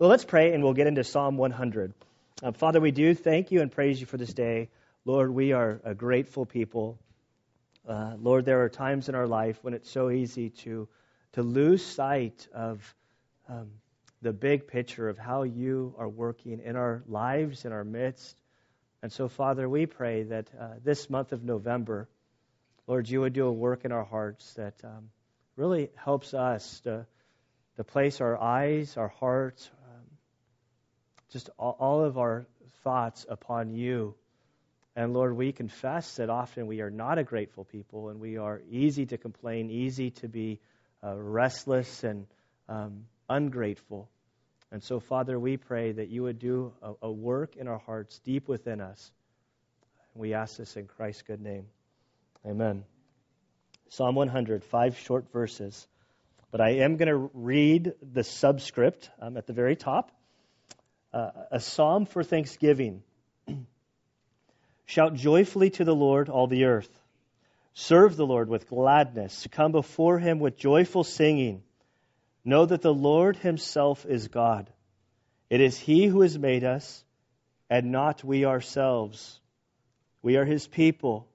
Well, let's pray and we'll get into Psalm 100. Uh, Father, we do thank you and praise you for this day. Lord, we are a grateful people. Uh, Lord, there are times in our life when it's so easy to, to lose sight of um, the big picture of how you are working in our lives, in our midst. And so, Father, we pray that uh, this month of November, Lord, you would do a work in our hearts that um, really helps us to, to place our eyes, our hearts, just all of our thoughts upon you. And Lord, we confess that often we are not a grateful people and we are easy to complain, easy to be uh, restless and um, ungrateful. And so, Father, we pray that you would do a, a work in our hearts deep within us. We ask this in Christ's good name. Amen. Psalm 100, five short verses. But I am going to read the subscript um, at the very top uh, a psalm for thanksgiving. Shout joyfully to the Lord, all the earth. Serve the Lord with gladness. Come before him with joyful singing. Know that the Lord himself is God. It is he who has made us, and not we ourselves. We are his people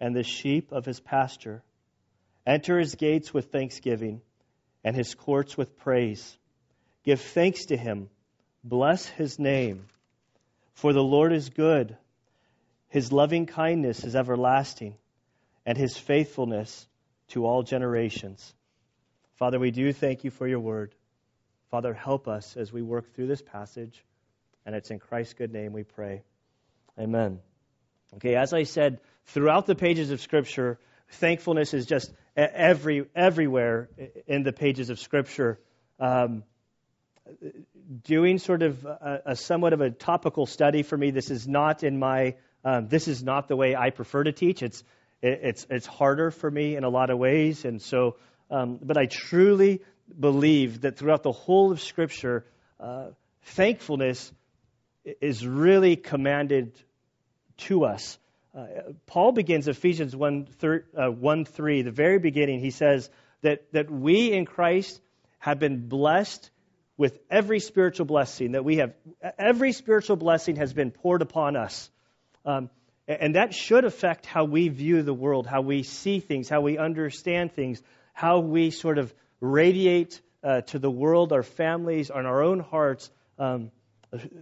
and the sheep of his pasture. Enter his gates with thanksgiving and his courts with praise. Give thanks to him Bless his name. For the Lord is good. His loving kindness is everlasting, and his faithfulness to all generations. Father, we do thank you for your word. Father, help us as we work through this passage. And it's in Christ's good name we pray. Amen. Okay, as I said, throughout the pages of Scripture, thankfulness is just every, everywhere in the pages of Scripture. Um, doing sort of a, a, somewhat of a topical study for me. This is not in my um, this is not the way I prefer to teach. It's it, it's it's harder for me in a lot of ways, and so um, but I truly believe that throughout the whole of Scripture, uh, thankfulness is really commanded to us. Uh, Paul begins Ephesians 1, thir- uh, 1 3, the very beginning. He says that, that we in Christ have been blessed with every spiritual blessing that we have. Every spiritual blessing has been poured upon us. Um, and that should affect how we view the world, how we see things, how we understand things, how we sort of radiate uh, to the world, our families, and our own hearts, um,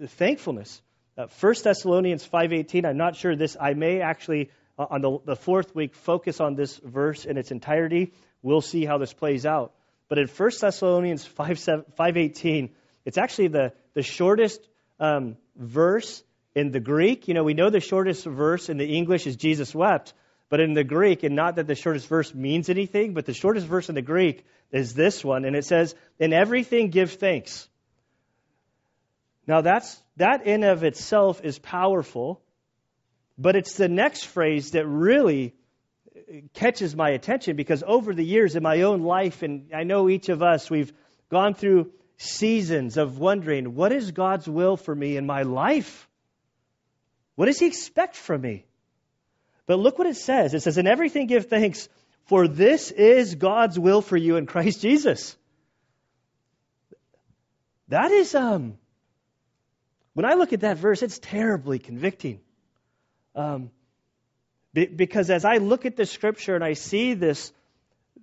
thankfulness. Uh, 1 Thessalonians 5.18, I'm not sure this, I may actually, uh, on the, the fourth week, focus on this verse in its entirety. We'll see how this plays out. But in 1 Thessalonians 5, 5.18, it's actually the, the shortest um, verse in the Greek. You know, we know the shortest verse in the English is Jesus wept. But in the Greek, and not that the shortest verse means anything, but the shortest verse in the Greek is this one, and it says, In everything give thanks. Now that's that in of itself is powerful, but it's the next phrase that really catches my attention because over the years in my own life, and I know each of us, we've gone through seasons of wondering, what is God's will for me in my life? What does He expect from me? But look what it says. It says, In everything give thanks, for this is God's will for you in Christ Jesus. That is, um, when I look at that verse, it's terribly convicting. Um, because as I look at the scripture and I see this,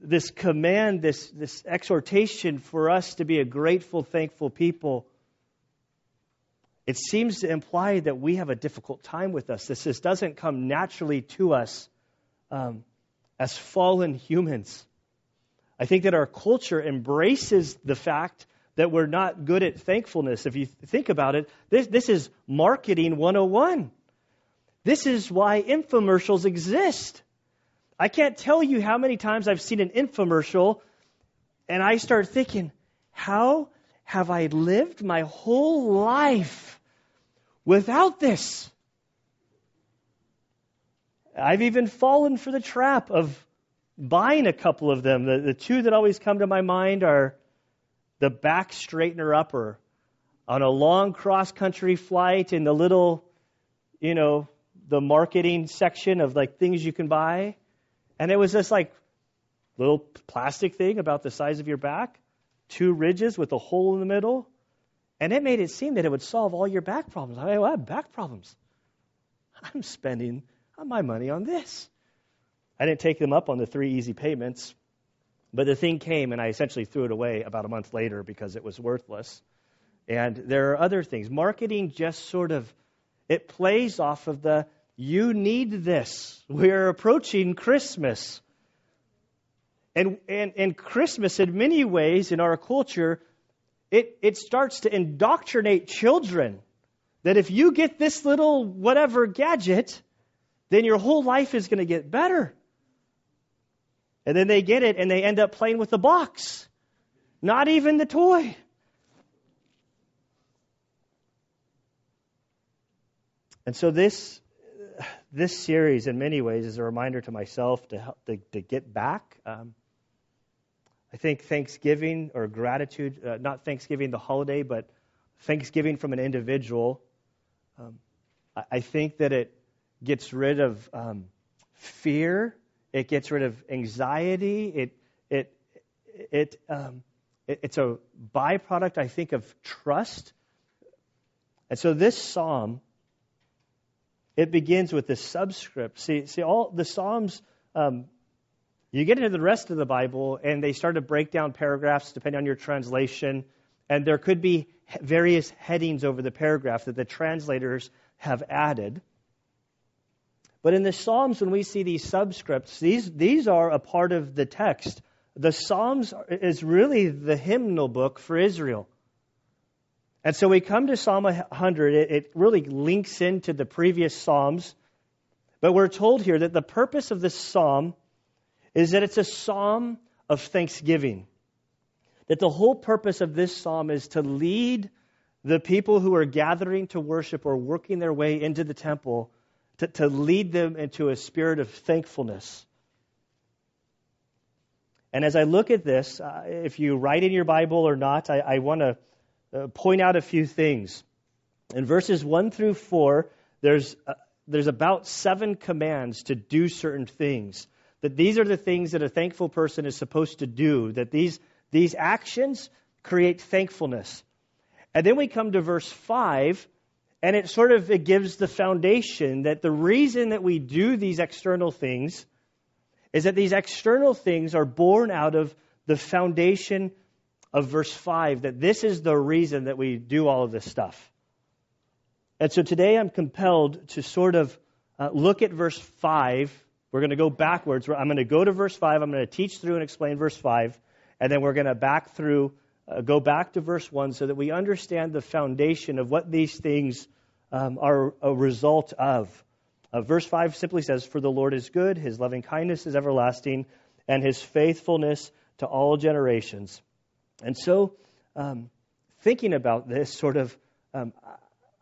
this command, this, this exhortation for us to be a grateful, thankful people, it seems to imply that we have a difficult time with us. This, this doesn't come naturally to us um, as fallen humans. I think that our culture embraces the fact that we're not good at thankfulness. If you think about it, this, this is marketing 101. This is why infomercials exist. I can't tell you how many times I've seen an infomercial and I start thinking, how have I lived my whole life without this? I've even fallen for the trap of buying a couple of them. The, the two that always come to my mind are the back straightener upper on a long cross country flight in the little, you know, the marketing section of like things you can buy. And it was this like little plastic thing about the size of your back, two ridges with a hole in the middle. And it made it seem that it would solve all your back problems. I, mean, I have back problems. I'm spending my money on this. I didn't take them up on the three easy payments, but the thing came and I essentially threw it away about a month later because it was worthless. And there are other things. Marketing just sort of it plays off of the you need this. We're approaching Christmas. And, and, and Christmas, in many ways, in our culture, it, it starts to indoctrinate children that if you get this little whatever gadget, then your whole life is going to get better. And then they get it and they end up playing with the box, not even the toy. And so this this series, in many ways, is a reminder to myself to help to, to get back. Um, I think Thanksgiving or gratitude, uh, not Thanksgiving the holiday, but Thanksgiving from an individual. Um, I, I, think that it gets rid of um, fear. It gets rid of anxiety. It it it, um, it it's a byproduct, I think, of trust. And so this psalm it begins with this subscript. See, see, all the Psalms. Um, you get into the rest of the Bible, and they start to break down paragraphs depending on your translation, and there could be various headings over the paragraph that the translators have added. But in the Psalms, when we see these subscripts, these, these are a part of the text. The Psalms is really the hymnal book for Israel. And so we come to Psalm 100. It, it really links into the previous Psalms. But we're told here that the purpose of this psalm is that it's a psalm of thanksgiving. That the whole purpose of this psalm is to lead the people who are gathering to worship or working their way into the temple, to, to lead them into a spirit of thankfulness. And as I look at this, uh, if you write in your Bible or not, I, I want to uh, point out a few things. In verses 1 through 4, there's, uh, there's about seven commands to do certain things. That these are the things that a thankful person is supposed to do, that these, these actions create thankfulness. And then we come to verse 5, and it sort of it gives the foundation that the reason that we do these external things is that these external things are born out of the foundation of verse 5 that this is the reason that we do all of this stuff. And so today I'm compelled to sort of uh, look at verse 5. We're going to go backwards. I'm going to go to verse 5. I'm going to teach through and explain verse 5. And then we're going to back through, uh, go back to verse 1 so that we understand the foundation of what these things um, are a result of. Uh, verse 5 simply says, For the Lord is good, his loving kindness is everlasting, and his faithfulness to all generations. And so, um, thinking about this, sort of, um,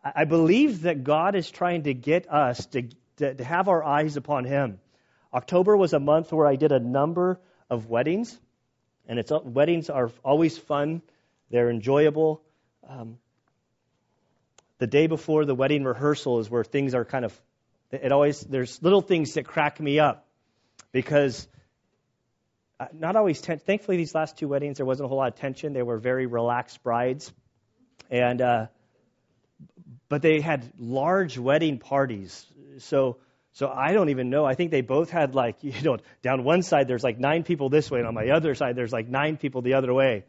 I believe that God is trying to get us to, to, to, have our eyes upon Him. October was a month where I did a number of weddings, and it's, weddings are always fun, they're enjoyable. Um, the day before the wedding rehearsal is where things are kind of, it always, there's little things that crack me up because uh, not always tense. Thankfully, these last two weddings, there wasn't a whole lot of tension. They were very relaxed brides. And, uh, but they had large wedding parties. So, so I don't even know. I think they both had like, you know, down one side there's like nine people this way, and on my other side there's like nine people the other way.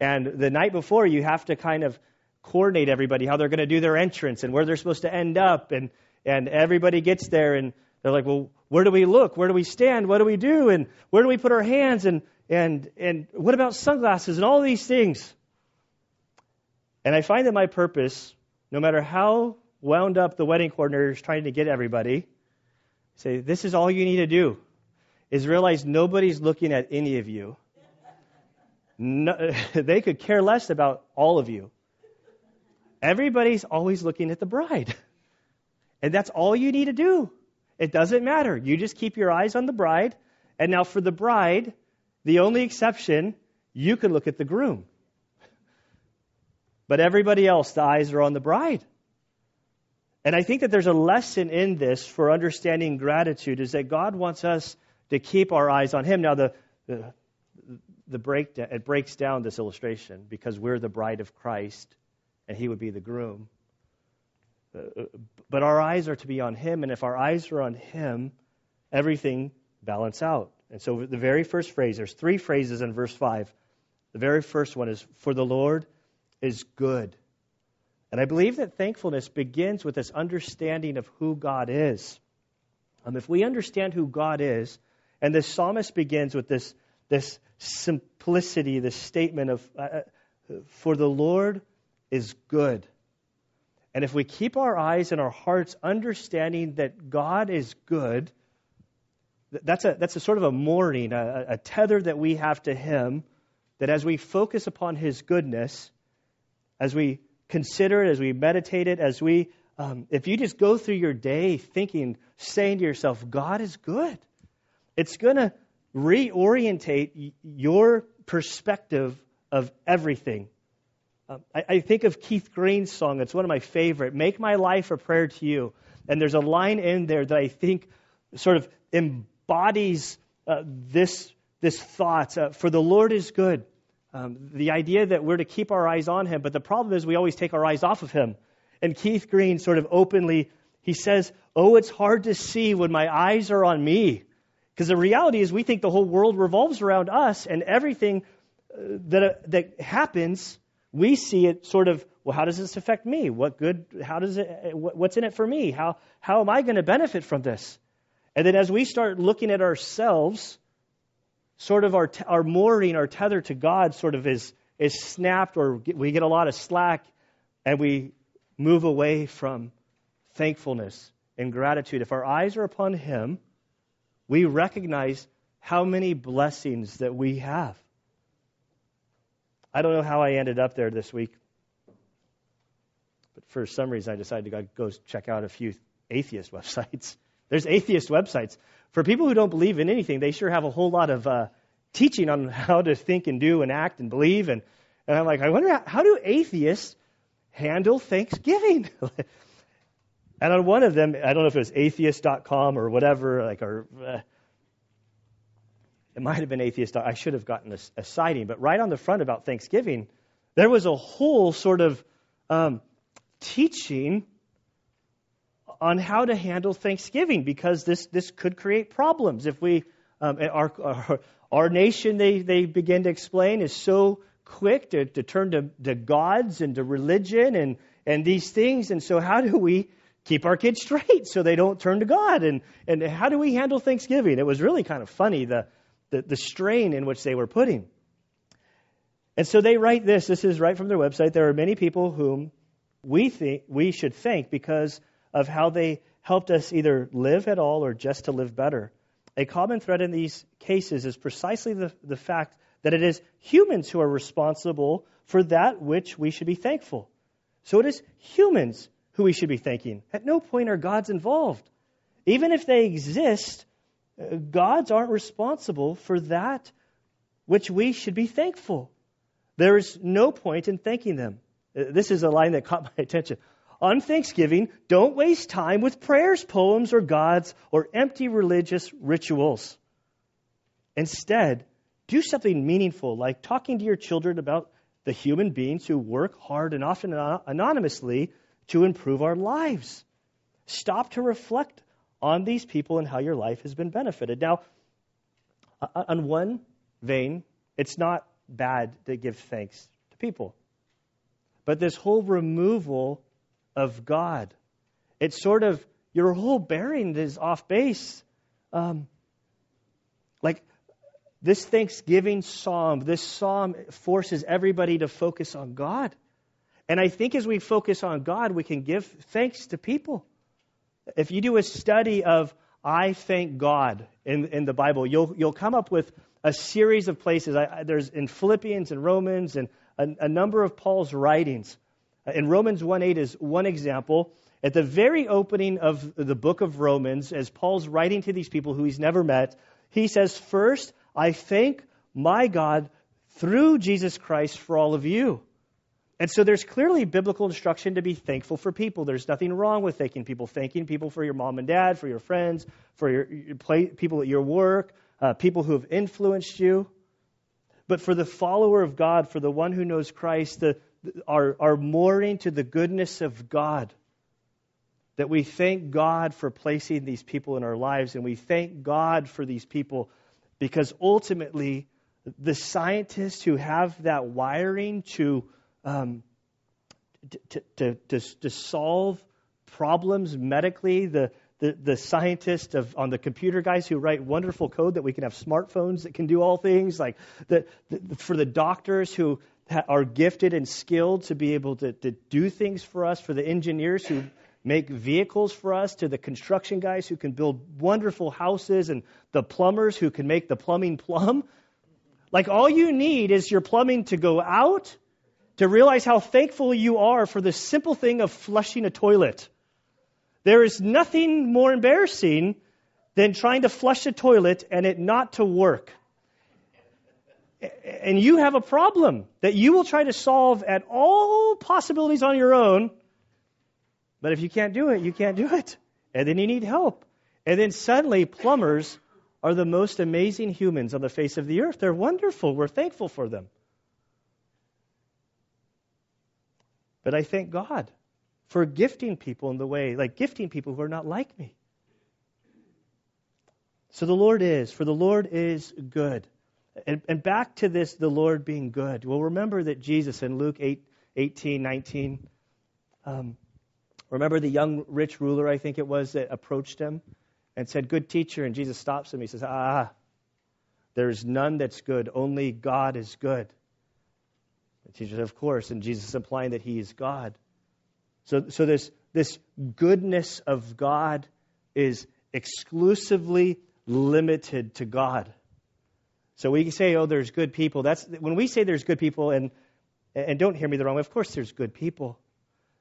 And the night before, you have to kind of coordinate everybody how they're going to do their entrance and where they're supposed to end up, and and everybody gets there and they're like, well, where do we look? Where do we stand? What do we do? And where do we put our hands? And, and, and what about sunglasses and all these things? And I find that my purpose, no matter how wound up the wedding coordinator is trying to get everybody, say, this is all you need to do, is realize nobody's looking at any of you. No, they could care less about all of you. Everybody's always looking at the bride. And that's all you need to do. It doesn't matter. You just keep your eyes on the bride. And now for the bride, the only exception, you can look at the groom. But everybody else, the eyes are on the bride. And I think that there's a lesson in this for understanding gratitude is that God wants us to keep our eyes on Him. Now, the, the, the breakdown, it breaks down this illustration because we're the bride of Christ and he would be the groom. But our eyes are to be on him, and if our eyes are on him, everything balance out. And so the very first phrase, there's three phrases in verse 5. The very first one is, For the Lord is good. And I believe that thankfulness begins with this understanding of who God is. Um, if we understand who God is, and the psalmist begins with this, this simplicity, this statement of, uh, uh, For the Lord is good. And if we keep our eyes and our hearts understanding that God is good, that's a, that's a sort of a mooring, a, a tether that we have to Him, that as we focus upon His goodness, as we consider it, as we meditate it, as we, um, if you just go through your day thinking, saying to yourself, God is good, it's going to reorientate your perspective of everything. Um, I, I think of Keith Green's song. It's one of my favorite. Make my life a prayer to you. And there's a line in there that I think sort of embodies uh, this this thought. Uh, For the Lord is good. Um, the idea that we're to keep our eyes on Him, but the problem is we always take our eyes off of Him. And Keith Green sort of openly he says, "Oh, it's hard to see when my eyes are on me." Because the reality is, we think the whole world revolves around us, and everything uh, that, uh, that happens we see it sort of, well, how does this affect me? What good, how does it, what's in it for me? How, how am I going to benefit from this? And then as we start looking at ourselves, sort of our, our mooring, our tether to God sort of is, is snapped or we get a lot of slack and we move away from thankfulness and gratitude. If our eyes are upon Him, we recognize how many blessings that we have. I don't know how I ended up there this week. But for some reason, I decided to go check out a few atheist websites. There's atheist websites. For people who don't believe in anything, they sure have a whole lot of uh, teaching on how to think and do and act and believe. And, and I'm like, I wonder how, how do atheists handle Thanksgiving? and on one of them, I don't know if it was atheist.com or whatever, like, or. Uh, it might have been atheist. I should have gotten a, a but right on the front about Thanksgiving, there was a whole sort of um, teaching on how to handle Thanksgiving because this this could create problems if we um, our, our, our nation they they begin to explain is so quick to, to turn to, to gods and to religion and and these things and so how do we keep our kids straight so they don't turn to God and and how do we handle Thanksgiving? It was really kind of funny the the, the strain in which they were putting. And so they write this. This is right from their website. There are many people whom we think we should thank because of how they helped us either live at all or just to live better. A common thread in these cases is precisely the, the fact that it is humans who are responsible for that which we should be thankful. So it is humans who we should be thanking. At no point are gods involved. Even if they exist, gods aren't responsible for that which we should be thankful. There is no point in thanking them. Uh, this is a line that caught my attention. On Thanksgiving, don't waste time with prayers, poems, or gods, or empty religious rituals. Instead, do something meaningful, like talking to your children about the human beings who work hard and often anonymously to improve our lives. Stop to reflect on these people and how your life has been benefited. Now, on one vein, it's not bad to give thanks to people. But this whole removal of God, it's sort of your whole bearing is off base. Um, like this Thanksgiving psalm, this psalm forces everybody to focus on God. And I think as we focus on God, we can give thanks to people. If you do a study of I thank God in, in the Bible, you'll, you'll come up with a series of places. I, there's in Philippians and Romans and a, a number of Paul's writings. Uh, in Romans 1 8 is one example. At the very opening of the book of Romans, as Paul's writing to these people who he's never met, he says, First, I thank my God through Jesus Christ for all of you. And so there's clearly biblical instruction to be thankful for people. There's nothing wrong with thanking people. Thanking people for your mom and dad, for your friends, for your, your play, people at your work, uh, people who have influenced you. But for the follower of God, for the one who knows Christ, the, our, our mooring to the goodness of God. That we thank God for placing these people in our lives, and we thank God for these people because ultimately, the scientists who have that wiring to, um, to, to, to, to solve problems medically, the, the, the scientists of, on the computer guys who write wonderful code that we can have smartphones that can do all things, like the, the, for the doctors who are gifted and skilled to be able to, to do things for us, for the engineers who make vehicles for us, to the construction guys who can build wonderful houses, and the plumbers who can make the plumbing plumb. Like all you need is your plumbing to go out, to realize how thankful you are for the simple thing of flushing a toilet. There is nothing more embarrassing than trying to flush a toilet and it not to work. And you have a problem that you will try to solve at all possibilities on your own. But if you can't do it, you can't do it. And then you need help. And then suddenly, plumbers are the most amazing humans on the face of the earth. They're wonderful. We're thankful for them. But I thank God for gifting people in the way, like gifting people who are not like me. So the Lord is, for the Lord is good. And, and back to this, the Lord being good. Well, remember that Jesus in Luke 8, 18, 19, um, remember the young rich ruler, I think it was, that approached him and said, Good teacher. And Jesus stops him. He says, Ah, there's none that's good. Only God is good. The teacher said, Of course. And Jesus implying that he is God. So, so this, this goodness of God is exclusively limited to God. So we say, oh, there's good people. That's when we say there's good people, and and don't hear me the wrong way. Of course, there's good people,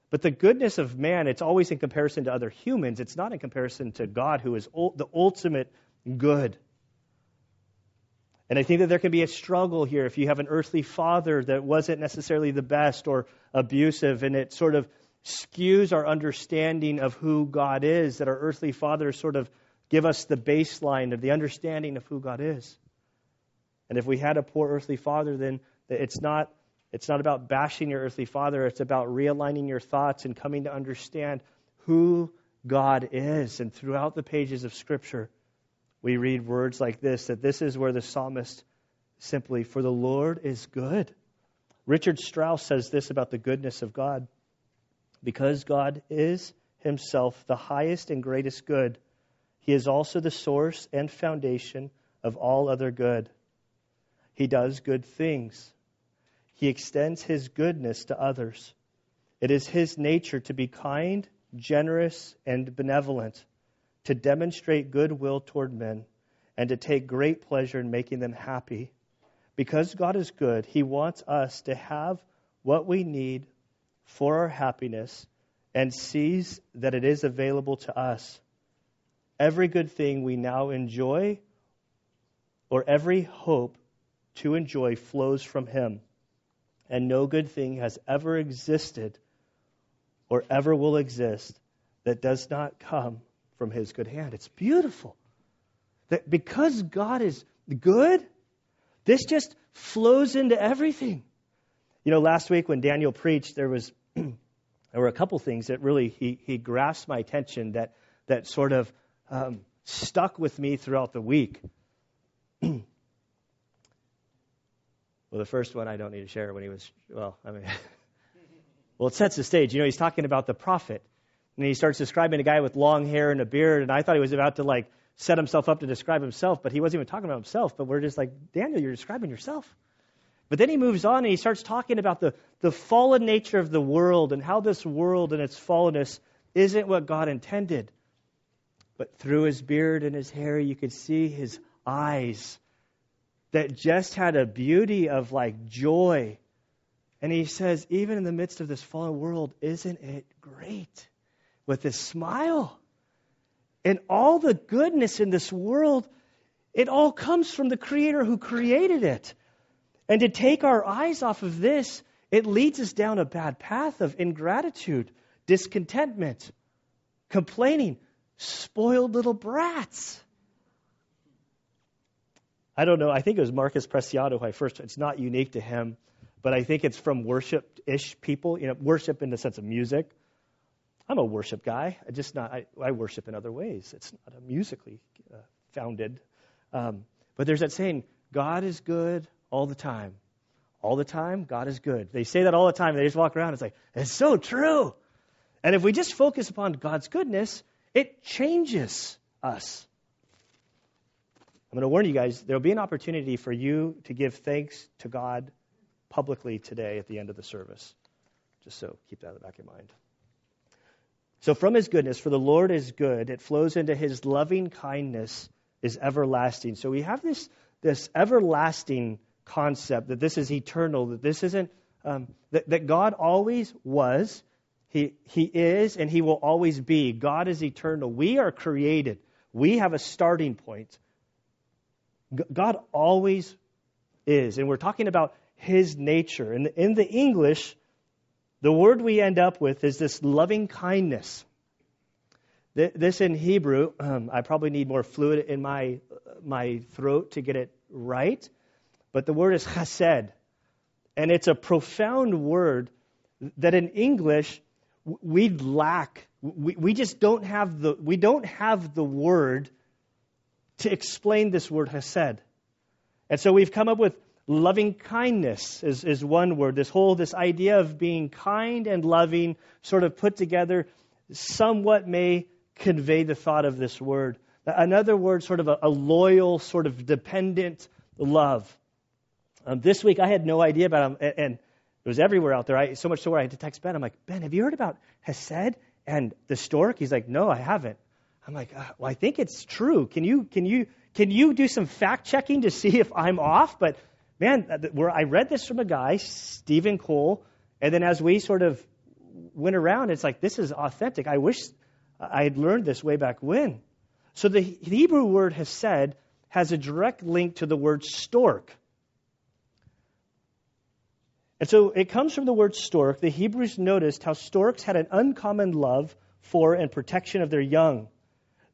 but the goodness of man, it's always in comparison to other humans. It's not in comparison to God, who is the ultimate good. And I think that there can be a struggle here if you have an earthly father that wasn't necessarily the best or abusive, and it sort of skews our understanding of who God is, that our earthly fathers sort of give us the baseline of the understanding of who God is. And if we had a poor earthly father, then it's not, it's not about bashing your earthly father, it's about realigning your thoughts and coming to understand who God is. And throughout the pages of Scripture, we read words like this that this is where the psalmist simply, for the Lord is good. Richard Strauss says this about the goodness of God. Because God is himself the highest and greatest good, he is also the source and foundation of all other good. He does good things. He extends his goodness to others. It is his nature to be kind, generous, and benevolent, to demonstrate goodwill toward men, and to take great pleasure in making them happy. Because God is good, he wants us to have what we need for our happiness and sees that it is available to us. Every good thing we now enjoy or every hope to enjoy flows from Him. And no good thing has ever existed or ever will exist that does not come from His good hand. It's beautiful. That because God is good, this just flows into everything. You know, last week when Daniel preached, there was there were a couple things that really he, he grasped my attention that that sort of um, stuck with me throughout the week. well, the first one I don't need to share when he was well, I mean, well, it sets the stage. You know, he's talking about the prophet, and he starts describing a guy with long hair and a beard, and I thought he was about to like set himself up to describe himself, but he wasn't even talking about himself. But we're just like, Daniel, you're describing yourself. But then he moves on and he starts talking about the, the fallen nature of the world and how this world and its fallenness isn't what God intended. But through his beard and his hair, you could see his eyes that just had a beauty of like joy. And he says, even in the midst of this fallen world, isn't it great? With this smile. And all the goodness in this world, it all comes from the Creator who created it. And to take our eyes off of this, it leads us down a bad path of ingratitude, discontentment, complaining, spoiled little brats. I don't know. I think it was Marcus Preciado who I first, it's not unique to him. but I think it's from worship ish people, you know, worship in the sense of music. I'm a worship guy. I just not, I, I worship in other ways. It's not a musically uh, founded. Um, but there's that saying, God is good all the time. All the time, God is good. They say that all the time. They just walk around. It's like, it's so true. And if we just focus upon God's goodness, it changes us. I'm going to warn you guys, there will be an opportunity for you to give thanks to God publicly today at the end of the service. Just so keep that in the back of your mind. So, from his goodness, for the Lord is good, it flows into his loving kindness is everlasting. So, we have this, this everlasting concept that this is eternal, that this isn't, um, that, that God always was, he, he is, and He will always be. God is eternal. We are created. We have a starting point. God always is. And we're talking about His nature. And in the English, the word we end up with is this loving kindness. This in Hebrew, um, I probably need more fluid in my, my throat to get it right, but the word is chesed. And it's a profound word that in English we lack, we, we just don't have the, we don't have the word to explain this word hesed. And so we've come up with loving kindness is, is one word. This whole, this idea of being kind and loving sort of put together somewhat may convey the thought of this word. Another word, sort of a, a loyal, sort of dependent love. Um, this week I had no idea about them, and it was everywhere out there. I, so much so where I had to text Ben. I'm like, Ben, have you heard about Hesed and the stork? He's like, No, I haven't. I'm like, uh, well, I think it's true. Can you can you can you do some fact checking to see if I'm off? But man, uh, where I read this from a guy, Stephen Cole, and then as we sort of went around, it's like this is authentic. I wish I had learned this way back when. So the Hebrew word hesed has a direct link to the word stork. And so it comes from the word stork. The Hebrews noticed how storks had an uncommon love for and protection of their young.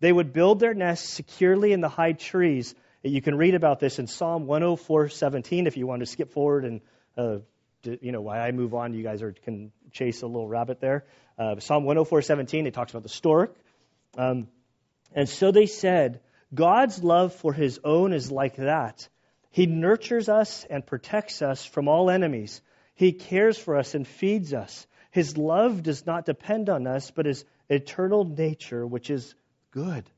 They would build their nests securely in the high trees. You can read about this in Psalm 104:17 if you want to skip forward and uh, you know why I move on. You guys are, can chase a little rabbit there. Uh, Psalm 104:17 it talks about the stork, um, and so they said, God's love for His own is like that. He nurtures us and protects us from all enemies. He cares for us and feeds us. His love does not depend on us, but his eternal nature, which is good.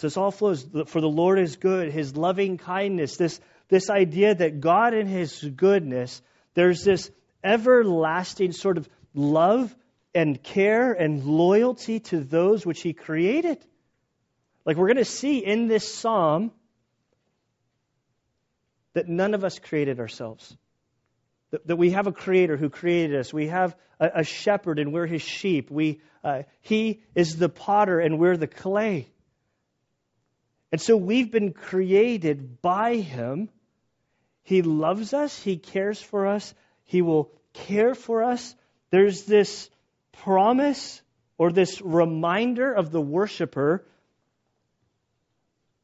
So this all flows. For the Lord is good, his loving kindness, this, this idea that God in his goodness, there's this everlasting sort of love and care and loyalty to those which he created. Like we're going to see in this psalm that none of us created ourselves. That, that we have a creator who created us. We have a, a shepherd and we're his sheep. We, uh, he is the potter and we're the clay. And so we've been created by him. He loves us. He cares for us. He will care for us. There's this promise or this reminder of the worshiper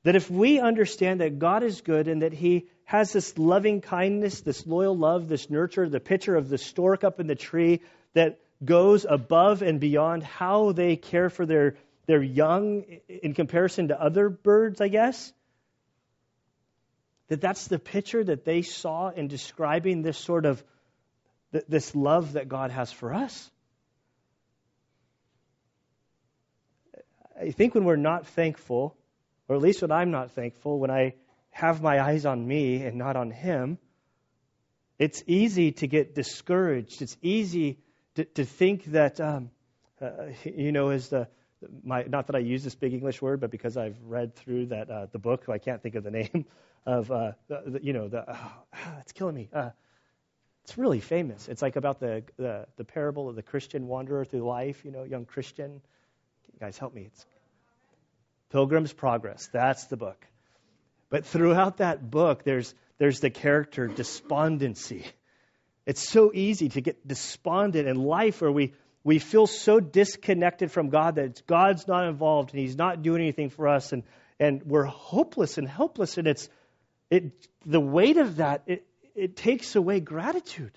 that if we understand that God is good and that He has this loving kindness, this loyal love, this nurture, the picture of the stork up in the tree that goes above and beyond how they care for their, their young in comparison to other birds, I guess. That that's the picture that they saw in describing this sort of this love that God has for us. I think when we're not thankful, or at least when I'm not thankful, when I have my eyes on me and not on Him, it's easy to get discouraged. It's easy to, to think that, um, uh, you know, as the, my, not that I use this big English word, but because I've read through that uh, the book, I can't think of the name of, uh, the, the, you know, the, oh, it's killing me. Uh, it's really famous. It's like about the, the, the parable of the Christian wanderer through life, you know, young Christian. You guys, help me. It's Pilgrim's Progress. That's the book. But throughout that book, there's, there's the character despondency. It's so easy to get despondent in life where we, we feel so disconnected from God that God's not involved and He's not doing anything for us, and, and we're hopeless and helpless. And it's it, the weight of that, it, it takes away gratitude.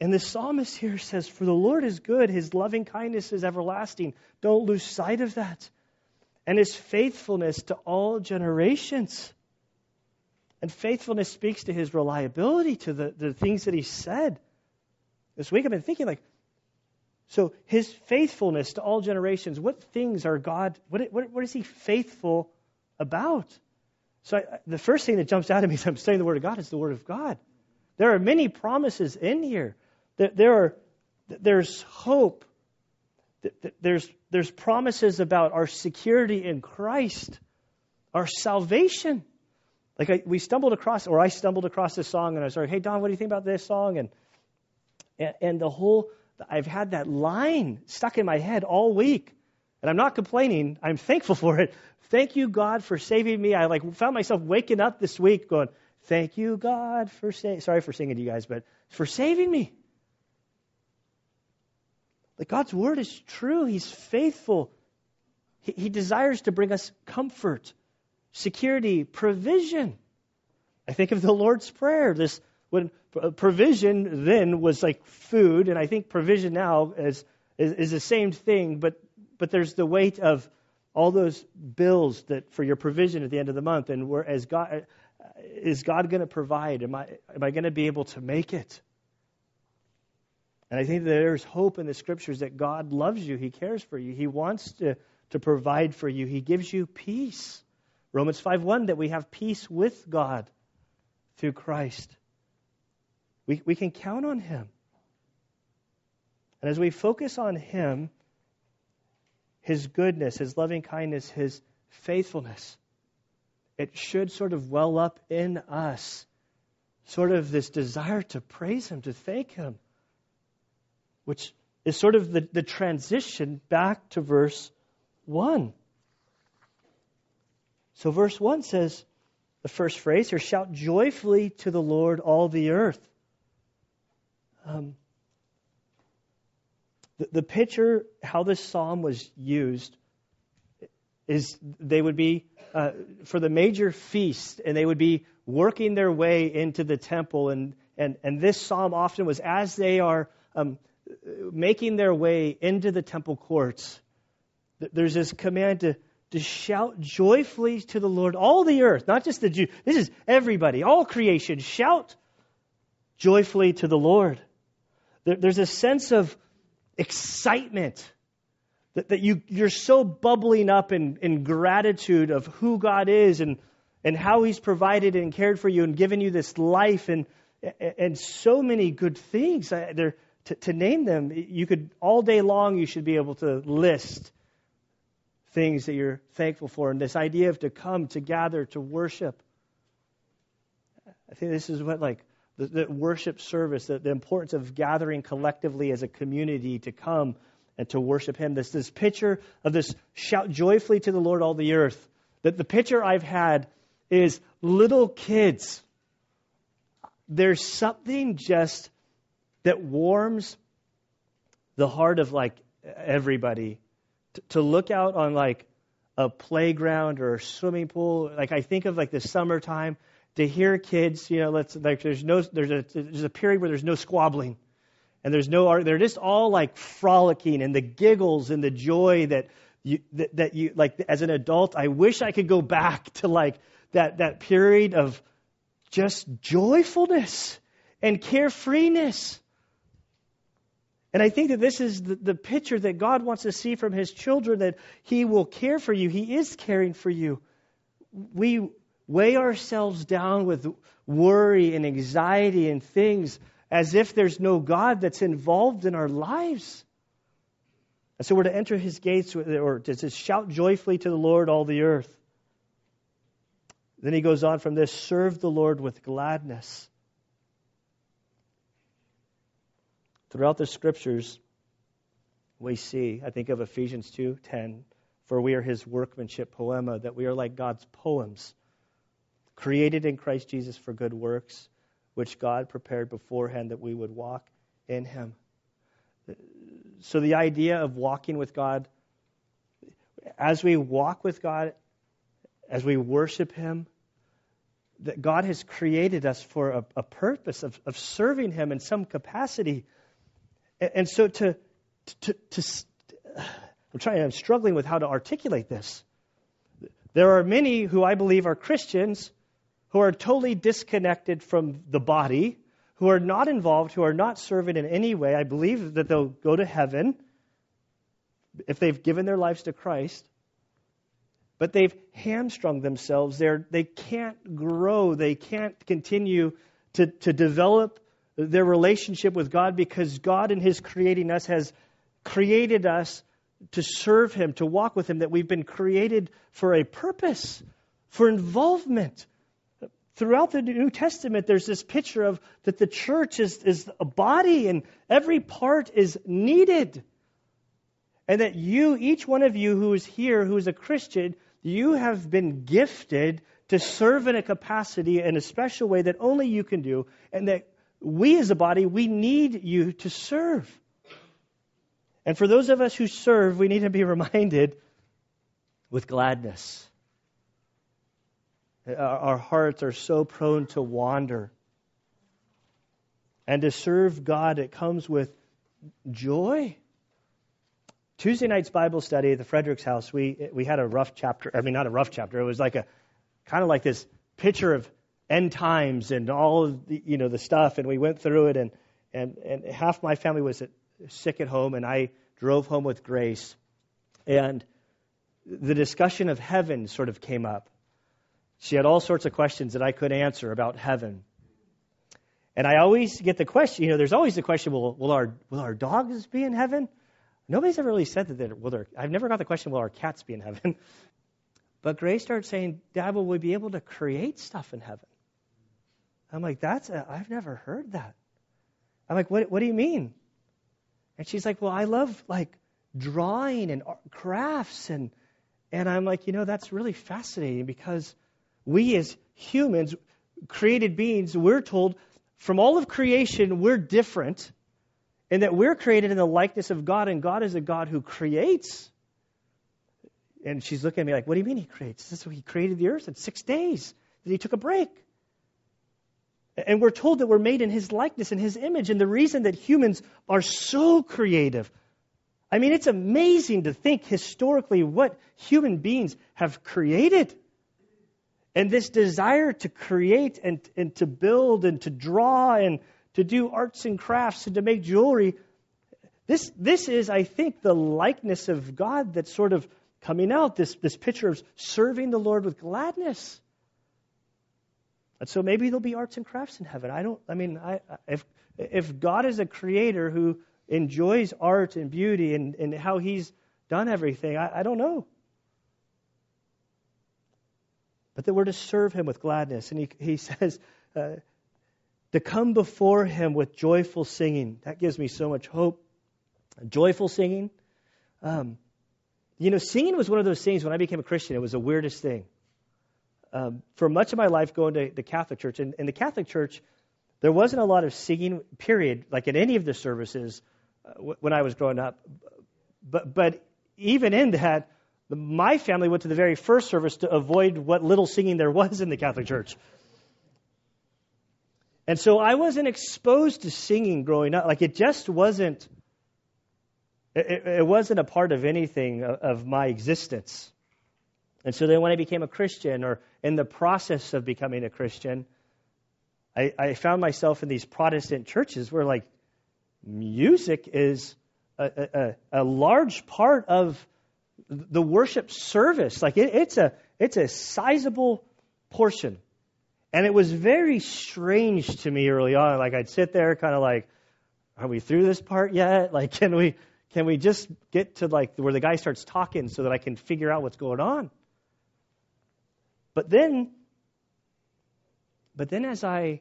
And the psalmist here says, For the Lord is good, his loving kindness is everlasting. Don't lose sight of that. And his faithfulness to all generations. And faithfulness speaks to his reliability, to the, the things that he said. This week I've been thinking, like, so his faithfulness to all generations, what things are God, what, what, what is he faithful about? So I, the first thing that jumps out at me as I'm studying the Word of God is the Word of God. There are many promises in here. There, there are, there's hope. There's, there's promises about our security in Christ, our salvation. Like I, we stumbled across, or I stumbled across this song, and I was like, "Hey Don, what do you think about this song?" And and, and the whole, I've had that line stuck in my head all week, and I'm not complaining. I'm thankful for it. Thank you, God, for saving me. I like found myself waking up this week going, "Thank you, God, for saving." Sorry for singing to you guys, but for saving me. Like God's word is true. He's faithful. He, he desires to bring us comfort security, provision. I think of the Lord's Prayer. This when uh, provision then was like food, and I think provision now is, is, is the same thing, but but there's the weight of all those bills that for your provision at the end of the month, and where as God uh, is God going to provide? Am I am I going to be able to make it? And I think there's hope in the scriptures that God loves you, He cares for you, He wants to to provide for you, He gives you peace. Romans 5:1 that we have peace with God through Christ. We, we can count on Him. And as we focus on Him, His goodness, His loving kindness, His faithfulness, it should sort of well up in us, sort of this desire to praise Him, to thank Him, which is sort of the, the transition back to verse 1. So, verse 1 says, the first phrase here, shout joyfully to the Lord, all the earth. Um, the, the picture, how this psalm was used, is they would be uh, for the major feast, and they would be working their way into the temple. And, and, and this psalm often was as they are um, making their way into the temple courts, there's this command to to shout joyfully to the Lord, all the earth, not just the Jew. This is everybody, all creation. Shout joyfully to the Lord. There, there's a sense of excitement that, that you, you're so bubbling up in, in gratitude of who God is and, and how He's provided and cared for you and given you this life and, and so many good things. There, to, to name them, you could all day long, you should be able to list things that you're thankful for, and this idea of to come, to gather, to worship. I think this is what, like, the, the worship service, the, the importance of gathering collectively as a community to come and to worship Him. This, this picture of this shout joyfully to the Lord, all the earth. That the picture I've had is little kids. There's something just that warms the heart of like everybody to look out on like a playground or a swimming pool. Like I think of like the summertime to hear kids, you know, let's like there's no there's a there's a period where there's no squabbling, and there's no they're just all like frolicking and the giggles and the joy that you that, that you like as an adult. I wish I could go back to like that that period of just joyfulness and carefreeness and I think that this is the, the, picture that God wants to see from His children that He will care for you. He is caring for you. We weigh ourselves down with worry and anxiety and things as if there's no God that's involved in our lives. And so we're to enter His gates, or to shout joyfully to the Lord, all the earth. Then he goes on from this serve the Lord with gladness. Throughout the scriptures, we see, I think of Ephesians 2:10, for we are his workmanship poema, that we are like God's poems, created in Christ Jesus for good works, which God prepared beforehand that we would walk in him. So the idea of walking with God, as we walk with God, as we worship him, that God has created us for a, a purpose of, of serving Him in some capacity. And, and so to, to, to, to, I'm trying, I'm struggling with how to articulate this. There are many who I believe are Christians who are totally disconnected from the body, who are not involved, who are not serving in any way. I believe that they'll go to heaven if they've given their lives to Christ. But they've hamstrung themselves. They're, they can't grow. They can't continue to, to develop their relationship with God because God, in His creating us, has created us to serve Him, to walk with Him, that we've been created for a purpose, for involvement. Throughout the New Testament, there's this picture of that the church is, is a body and every part is needed. And that you, each one of you who is here, who is a Christian, you have been gifted to serve in a capacity in a special way that only you can do, and that we as a body, we need you to serve. And for those of us who serve, we need to be reminded with gladness. Our hearts are so prone to wander. And to serve God, it comes with joy. Tuesday night's Bible study at the Fredericks House, we, we had a rough chapter. I mean, not a rough chapter. It was like a kind of like this picture of end times and all of the, you know, the stuff. And we went through it, and, and, and half my family was at sick at home, and I drove home with Grace. And the discussion of heaven sort of came up. She had all sorts of questions that I could answer about heaven. And I always get the question, you know, there's always the question, will, will, our, will our dogs be in heaven? Nobody's ever really said that, will there, I've never got the question, will our cats be in heaven? But Grace started saying, Dad, will we be able to create stuff in heaven? I'm like, that's, i have never heard that. I'm like, what, what do you mean? And she's like, well, I love like drawing and crafts. And, and I'm like, you know, that's really fascinating because we as humans, created beings, we're told from all of creation, we're different and that we're created in the likeness of God, and God is a God who creates. And she's looking at me like, what do you mean he creates? This is he created the earth in six days. That he took a break. And we're told that we're made in his likeness and his image. And the reason that humans are so creative, I mean, it's amazing to think historically what human beings have created. And this desire to create and, and to build and to draw and to do arts and crafts and to make jewelry, this, this is, I think, the likeness of God that's sort of coming out, this, this picture of serving the Lord with gladness. And so maybe there'll be arts and crafts in heaven. I don't, I mean, I, if, if God is a creator who enjoys art and beauty and, and how he's done everything, I, I don't know. But that we're to serve him with gladness. And he, he says, uh, to come before him with joyful singing. That gives me so much hope. Joyful singing. Um, you know, singing was one of those things when I became a Christian, it was the weirdest thing um, for much of my life going to the Catholic Church. And in the Catholic Church, there wasn't a lot of singing, period, like in any of the services uh, w- when I was growing up. But, but even in that, my family went to the very first service to avoid what little singing there was in the Catholic Church. And so I wasn't exposed to singing growing up. Like it just wasn't, it, it wasn't a part of anything of, of my existence. And so then when I became a Christian, or in the process of becoming a Christian, I, I found myself in these Protestant churches where, like, music is a, a, a large part of the worship service. Like, it, it's, a, it's a sizable portion. And it was very strange to me early on. Like, I'd sit there kind of like, are we through this part yet? Like, can we, can we just get to like where the guy starts talking so that I can figure out what's going on? But then, but then as I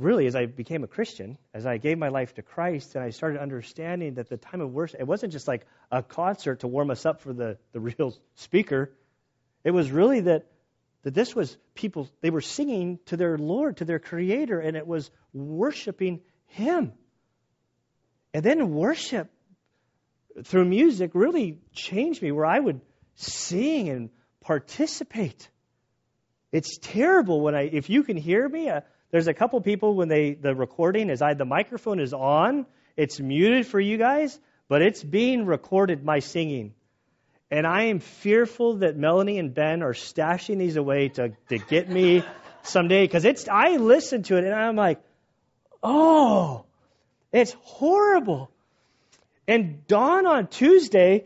really, as I became a Christian, as I gave my life to Christ, and I started understanding that the time of worship, it wasn't just like a concert to warm us up for the, the real speaker. It was really that, that this was people, they were singing to their Lord, to their Creator, and it was worshiping Him. And then worship through music really changed me, where I would sing and participate. It's terrible when I, if you can hear me, uh, there's a couple people when they, the recording is I, the microphone is on, it's muted for you guys, but it's being recorded, my singing. And I am fearful that Melanie and Ben are stashing these away to, to get me someday. Cause it's, I listen to it and I'm like, oh, it's horrible. And Don on Tuesday,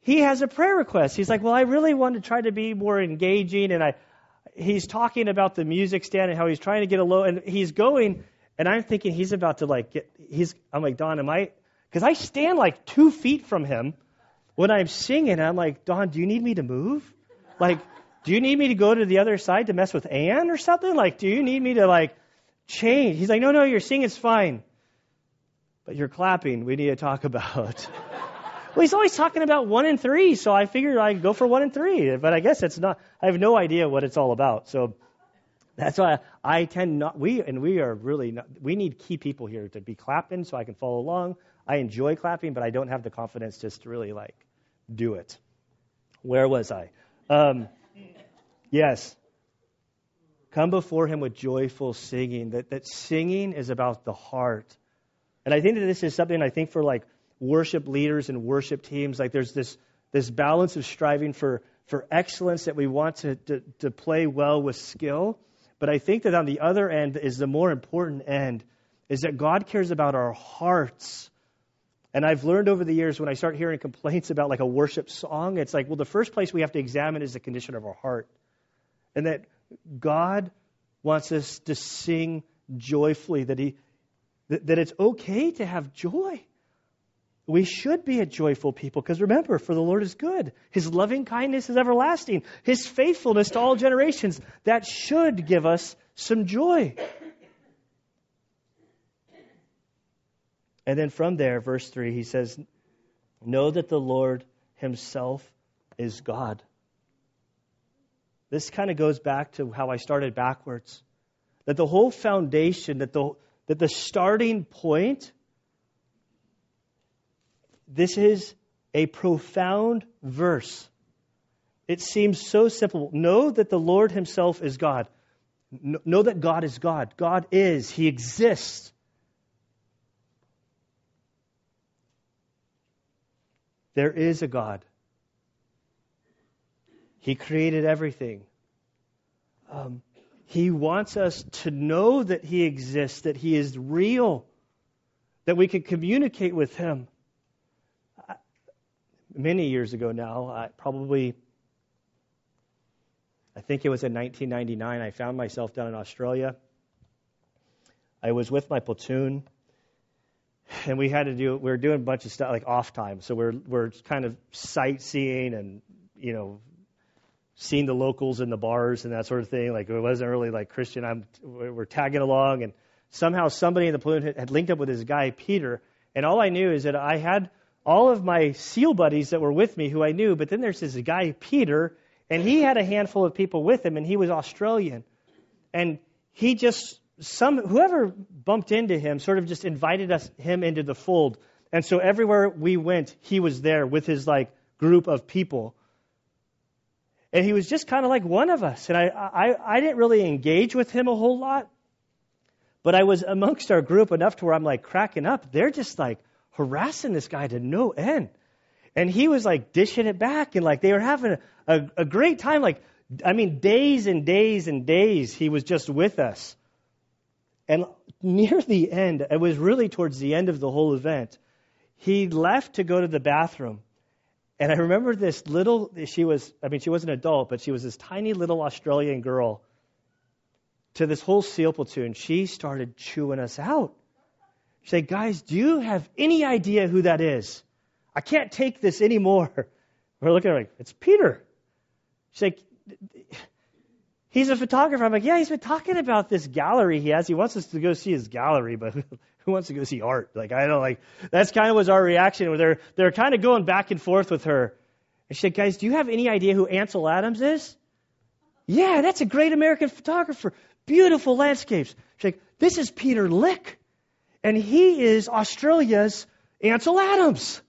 he has a prayer request. He's like, well, I really want to try to be more engaging. And I, he's talking about the music stand and how he's trying to get a low, and he's going, and I'm thinking he's about to like get, he's, I'm like, Don, am I, because I stand like two feet from him when I'm singing, I'm like, Don, do you need me to move? Like, do you need me to go to the other side to mess with Ann or something? Like, do you need me to like change? He's like, no, no, your singing's fine. But you're clapping. We need to talk about. Well, he's always talking about one and three, so I figured I'd go for one and three. But I guess it's not. I have no idea what it's all about. So that's why I tend not. We and we are really not. We need key people here to be clapping, so I can follow along. I enjoy clapping, but I don't have the confidence just to really like do it. Where was I? Um, yes. Come before him with joyful singing. That, that singing is about the heart. And I think that this is something I think for like worship leaders and worship teams, like there's this this balance of striving for for excellence that we want to, to, to play well with skill. But I think that on the other end is the more important end, is that God cares about our hearts. And I've learned over the years when I start hearing complaints about like a worship song, it's like, well, the first place we have to examine is the condition of our heart. And that God wants us to sing joyfully, that He that, that it's okay to have joy. We should be a joyful people because remember, for the Lord is good. His loving kindness is everlasting. His faithfulness to all generations. That should give us some joy. And then from there, verse 3, he says, Know that the Lord himself is God. This kind of goes back to how I started backwards. That the whole foundation, that the, that the starting point, this is a profound verse. It seems so simple. Know that the Lord Himself is God. Know that God is God. God is, He exists. There is a God. He created everything. Um, he wants us to know that He exists, that He is real, that we can communicate with Him. Many years ago now, I probably, I think it was in 1999, I found myself down in Australia. I was with my platoon, and we had to do, we were doing a bunch of stuff like off time. So we're, we're kind of sightseeing and, you know, seeing the locals in the bars and that sort of thing. Like it wasn't really like Christian. I'm we're tagging along, and somehow somebody in the platoon had linked up with this guy Peter, and all I knew is that I had all of my SEAL buddies that were with me who I knew, but then there's this guy Peter, and he had a handful of people with him, and he was Australian, and he just some whoever bumped into him sort of just invited us him into the fold, and so everywhere we went, he was there with his like group of people. And he was just kind of like one of us. And I, I, I didn't really engage with him a whole lot. But I was amongst our group enough to where I'm like cracking up. They're just like harassing this guy to no end. And he was like dishing it back and like they were having a, a, a great time. Like, I mean, days and days and days he was just with us. And near the end, it was really towards the end of the whole event, he left to go to the bathroom. And I remember this little, she was, I mean, she was an adult, but she was this tiny little Australian girl to this whole SEAL platoon. She started chewing us out. Said, Guys, do you have any idea who that is? I can't take this anymore. We're looking at like, It's Peter. She's like, He's a photographer. I'm like, Yeah, he's been talking about this gallery he has. He wants us to go see his gallery, but who wants to go see art? Like, I don't like, that's kind of was our reaction. Where they're, they're kind of going back and forth with her. And she said, guys, do you have any idea who Ansel Adams is? Yeah, that's a great American photographer. Beautiful landscapes. She's like, this is Peter Lik. And he is Australia's Ansel Adams.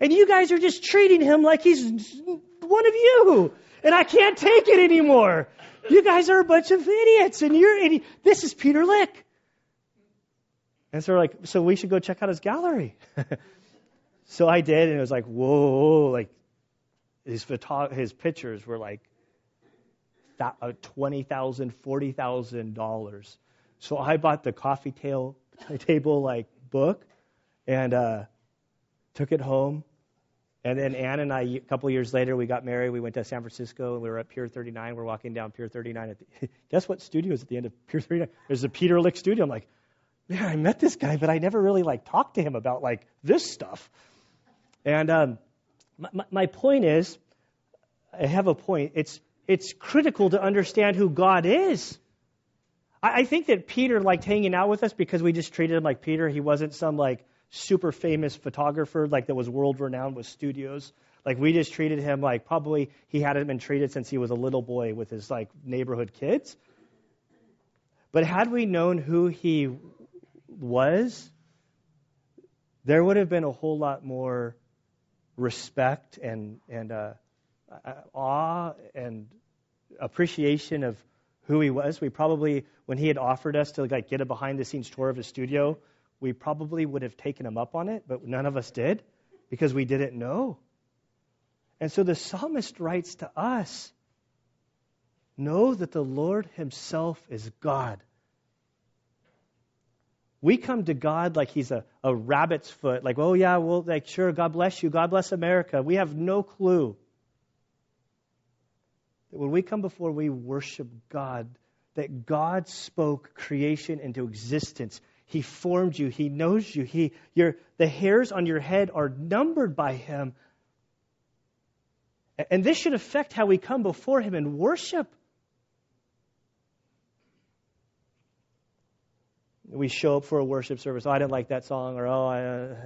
And you guys are just treating him like he's one of you. and I can't take it anymore. You guys are a bunch of idiots, and you're idi- this is Peter Lik. And so we're like, so we should go check out his gallery. so I did, and it was like, whoa, like his photo- his pictures were like uh, twenty thousand, forty thousand dollars. So I bought the coffee tail, table like book, and uh, took it home. And then Ann and I, a couple years later, we got married. We went to San Francisco, and we were at Pier 39. We're walking down Pier 39. At the, guess what studio is at the end of Pier 39? There's a Peter Lik studio. I'm like, man, I met this guy, but I never really like talked to him about like this stuff. And um, my, my point is, I have a point. It's it's critical to understand who God is. I, I think that Peter liked hanging out with us because we just treated him like Peter. He wasn't some like super famous photographer like that was world renowned with studios. Like we just treated him like probably he hadn't been treated since he was a little boy with his like neighborhood kids. But had we known who he was, there would have been a whole lot more respect and and uh, awe and appreciation of who he was. We probably, when he had offered us to like get a behind the scenes tour of his studio, we probably would have taken him up on it, but none of us did because we didn't know. And so the psalmist writes to us Know that the Lord Himself is God. We come to God like He's a, a rabbit's foot, like, oh, yeah, well, like, sure, God bless you, God bless America. We have no clue that when we come before we worship God, that God spoke creation into existence. He formed you. He knows you. He, your, the hairs on your head are numbered by Him. And this should affect how we come before Him and worship. We show up for a worship service. Oh, I didn't like that song, or oh, I, uh,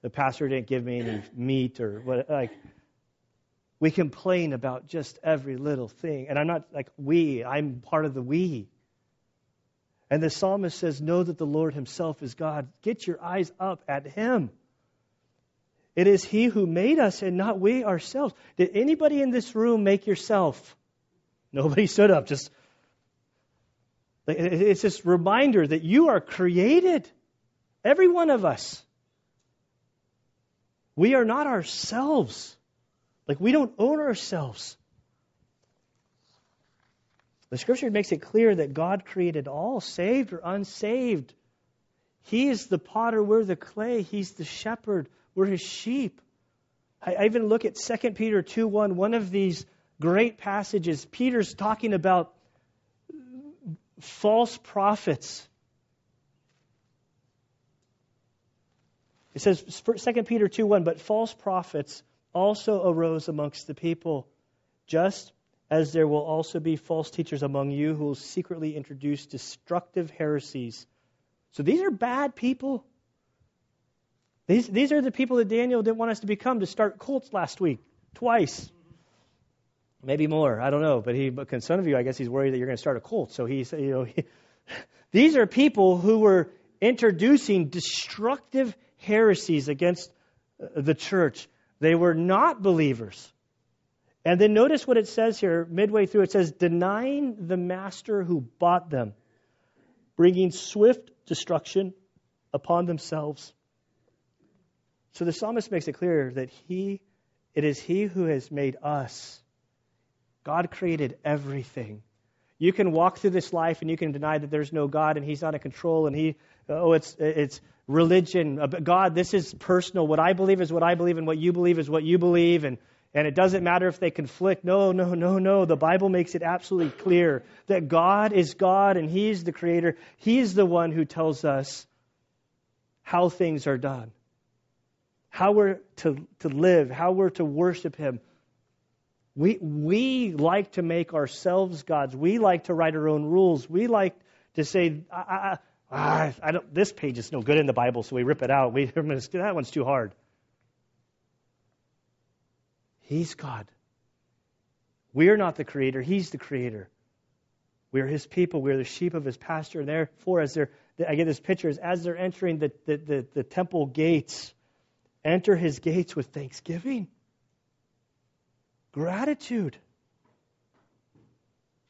the pastor didn't give me any meat, or what. Like, we complain about just every little thing. And I'm not like we, I'm part of the we. And the psalmist says, Know that the Lord Himself is God. Get your eyes up at Him. It is He who made us and not we ourselves. Did anybody in this room make yourself? Nobody stood up. Just it's this reminder that you are created. Every one of us. We are not ourselves. Like we don't own ourselves. The scripture makes it clear that God created all, saved or unsaved. He is the potter, we're the clay. He's the shepherd, we're his sheep. I, even look at 2 Peter 2 1, one of these great passages. Peter's talking about false prophets. It says, 2 Peter 2 1, but false prophets also arose amongst the people, just as there will also be false teachers among you who will secretly introduce destructive heresies. So these are bad people. These, these are the people that Daniel didn't want us to become to start cults last week, twice. Maybe more, I don't know. But he, but some of you, I guess he's worried that you're going to start a cult. So he's, you know, he, these are people who were introducing destructive heresies against uh, the church. They were not believers. And then notice what it says here, midway through. It says, denying the master who bought them, bringing swift destruction upon themselves. So the psalmist makes it clear that he, it is he who has made us. God created everything. You can walk through this life and you can deny that there's no God and He's not in control and He, oh, it's, it's religion. Uh, God, this is personal. What I believe is what I believe, and what you believe is what you believe, and, and it doesn't matter if they conflict. No, no, no, no. The Bible makes it absolutely clear that God is God and He's the Creator. He's the one who tells us how things are done, how we're to, to live, how we're to worship Him. We, we like to make ourselves gods. We like to write our own rules. We like to say, I, I, ah, I don't, this page is no good in the Bible, so we rip it out. We, that one's too hard. He's God. We are not the creator, He's the creator. We are His people. We are the sheep of His pasture. And therefore, as they're, I get this picture, as they're entering the, the, the, the temple gates, enter His gates with thanksgiving, gratitude.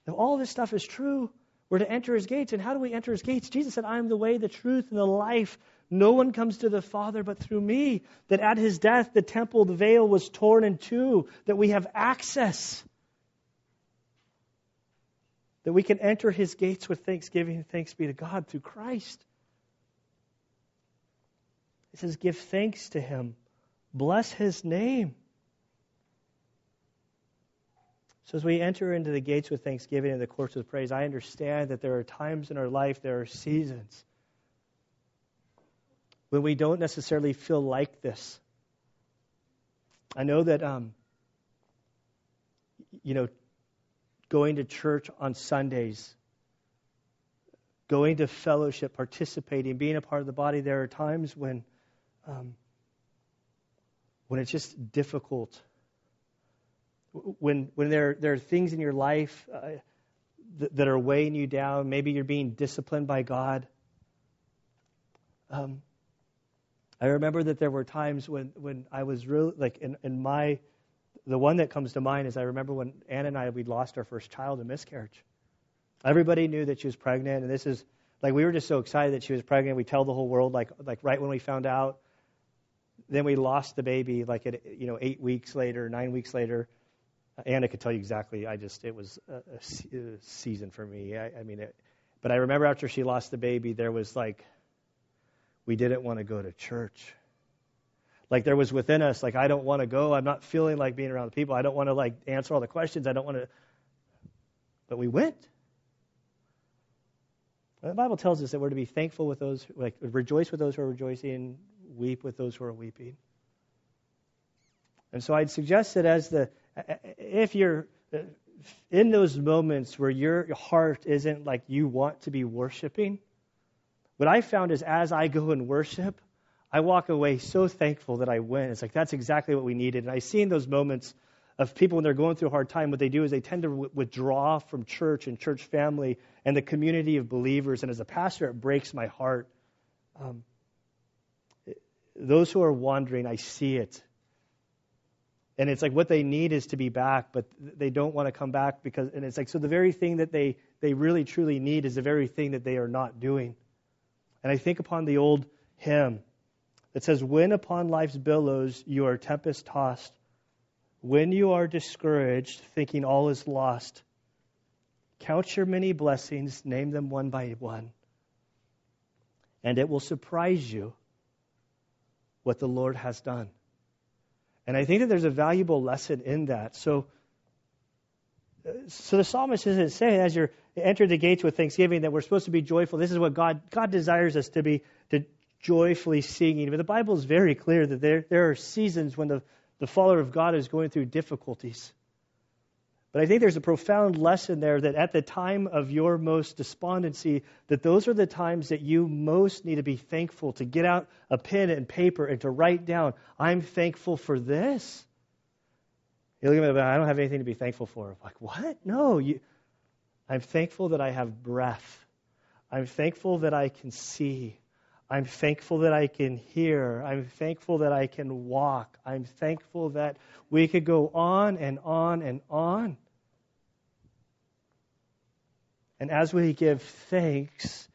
If all this stuff is true, we're to enter his gates. And how do we enter his gates? Jesus said, I am the way, the truth, and the life. No one comes to the Father but through me. That at his death, the temple, the veil was torn in two, that we have access. That we can enter his gates with thanksgiving thanks be to God through Christ. It says, Give thanks to him, bless his name. So, as we enter into the gates with thanksgiving and the courts with praise, I understand that there are times in our life, there are seasons when we don't necessarily feel like this. I know that, um, you know, going to church on Sundays, going to fellowship, participating, being a part of the body, there are times when, um, when it's just difficult when when there there are things in your life uh, that, that, are weighing you down, maybe you're being disciplined by God. Um, I remember that there were times when when I was really like in, in my the one that comes to mind is I remember when Ann and I we'd lost our first child in miscarriage. Everybody knew that she was pregnant, and this is like we were just so excited that she was pregnant. We tell the whole world like like right when we found out. Then we lost the baby like at you know eight weeks later, nine weeks later Anna could tell you exactly. I just it was a, a season for me. I, I mean, it, but I remember after she lost the baby, there was like we didn't want to go to church. Like there was within us, like I don't want to go. I'm not feeling like being around the people. I don't want to like answer all the questions. I don't want to. But we went. The Bible tells us that we're to be thankful with those, like rejoice with those who are rejoicing, weep with those who are weeping. And so I'd suggest that as the if you're in those moments where your heart isn't like you want to be worshiping, what I found is as I go and worship, I walk away so thankful that I went. It's like that's exactly what we needed. And I see in those moments of people when they're going through a hard time, what they do is they tend to withdraw from church and church family and the community of believers. And as a pastor, it breaks my heart. Um, those who are wandering, I see it. And it's like what they need is to be back, but they don't want to come back because, and it's like, so the very thing that they, they really truly need is the very thing that they are not doing. And I think upon the old hymn that says, When upon life's billows you are tempest tossed, when you are discouraged, thinking all is lost, count your many blessings, name them one by one, and it will surprise you what the Lord has done. And I think that there's a valuable lesson in that. So, so the psalmist isn't saying, as you're enter the gates with thanksgiving, that we're supposed to be joyful. This is what God God desires us to be to joyfully singing. But the Bible is very clear that there there are seasons when the the follower of God is going through difficulties. But I think there's a profound lesson there that at the time of your most despondency, that those are the times that you most need to be thankful to get out a pen and paper and to write down, I'm thankful for this. You look at me, I don't have anything to be thankful for. I'm like, what? No, you, I'm thankful that I have breath. I'm thankful that I can see. I'm thankful that I can hear. I'm thankful that I can walk. I'm thankful that we could go on and on and on. And as we give thanks,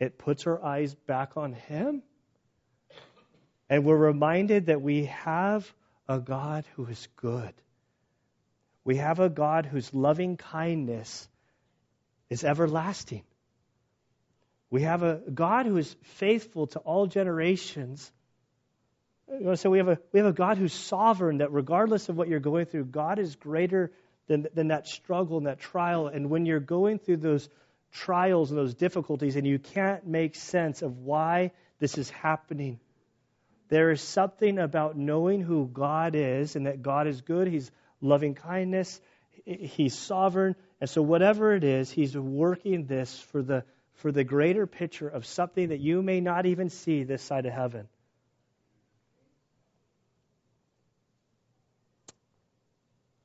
it puts our eyes back on Him. And we're reminded that we have a God who is good. We have a God whose loving kindness is everlasting. We have a God who is faithful to all generations. So we have a we have a God who's sovereign. That regardless of what you're going through, God is greater than than that struggle and that trial. And when you're going through those trials and those difficulties, and you can't make sense of why this is happening, there is something about knowing who God is and that God is good. He's loving kindness. He's sovereign. And so, whatever it is, He's working this for the for the greater picture of something that you may not even see this side of heaven.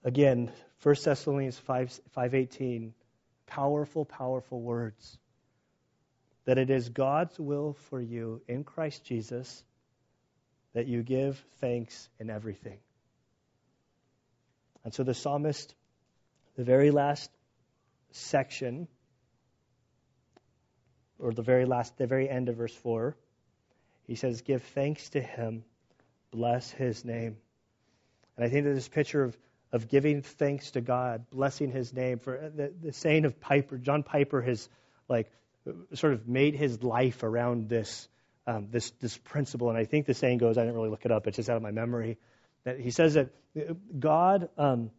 Again, 1 Thessalonians 5, 5.18, powerful, powerful words. That it is God's will for you in Christ Jesus that you give thanks in everything. And so the psalmist, the very last section, or the very last, the very end of verse 4, he says, Give thanks to him, bless his name. And I think that this picture of, of giving thanks to God, blessing his name, for the, the saying of Piper, John Piper has like sort of made his life around this, um, this, this principle. And I think the saying goes, I didn't really look it up, it's just out of my memory, that he says that God, um,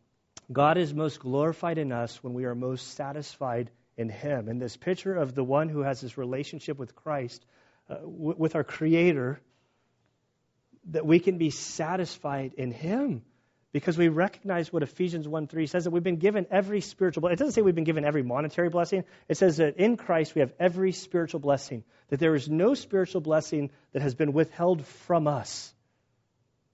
God is most glorified in us when we are most satisfied in him. And this picture of the one who has this relationship with Christ, uh, w- with our Creator, that we can be satisfied in him because we recognize what Ephesians 1 3 says that we've been given every spiritual blessing. It doesn't say we've been given every monetary blessing. It says that in Christ we have every spiritual blessing, that there is no spiritual blessing that has been withheld from us.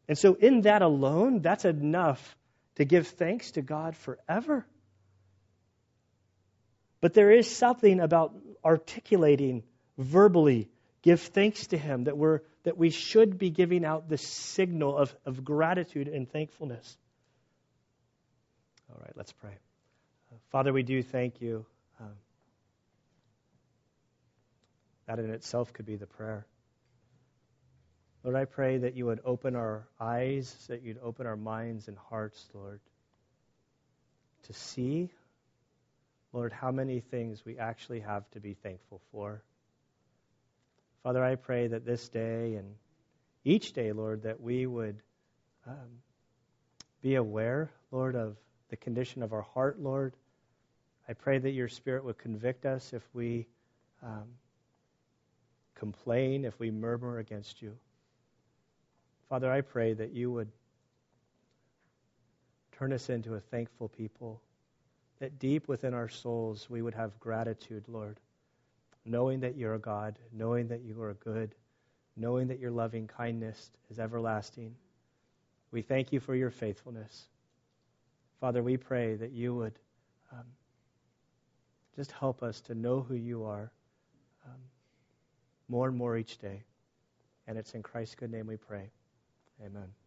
And so, in that alone, that's enough to give thanks to God forever. But there is something about articulating verbally, give thanks to Him, that we're that we should be giving out the signal of, of gratitude and thankfulness. All right, let's pray. Father, we do thank you. Um, that in itself could be the prayer. Lord, I pray that you would open our eyes, that you'd open our minds and hearts, Lord, to see, Lord, how many things we actually have to be thankful for. Father, I pray that this day and each day, Lord, that we would um, be aware, Lord, of the condition of our heart, Lord. I pray that your Spirit would convict us if we um, complain, if we murmur against you. Father, I pray that you would turn us into a thankful people, that deep within our souls we would have gratitude, Lord knowing that you're a God, knowing that you are good, knowing that your loving kindness is everlasting. We thank you for your faithfulness. Father, we pray that you would um, just help us to know who you are um, more and more each day. And it's in Christ's good name we pray. Amen.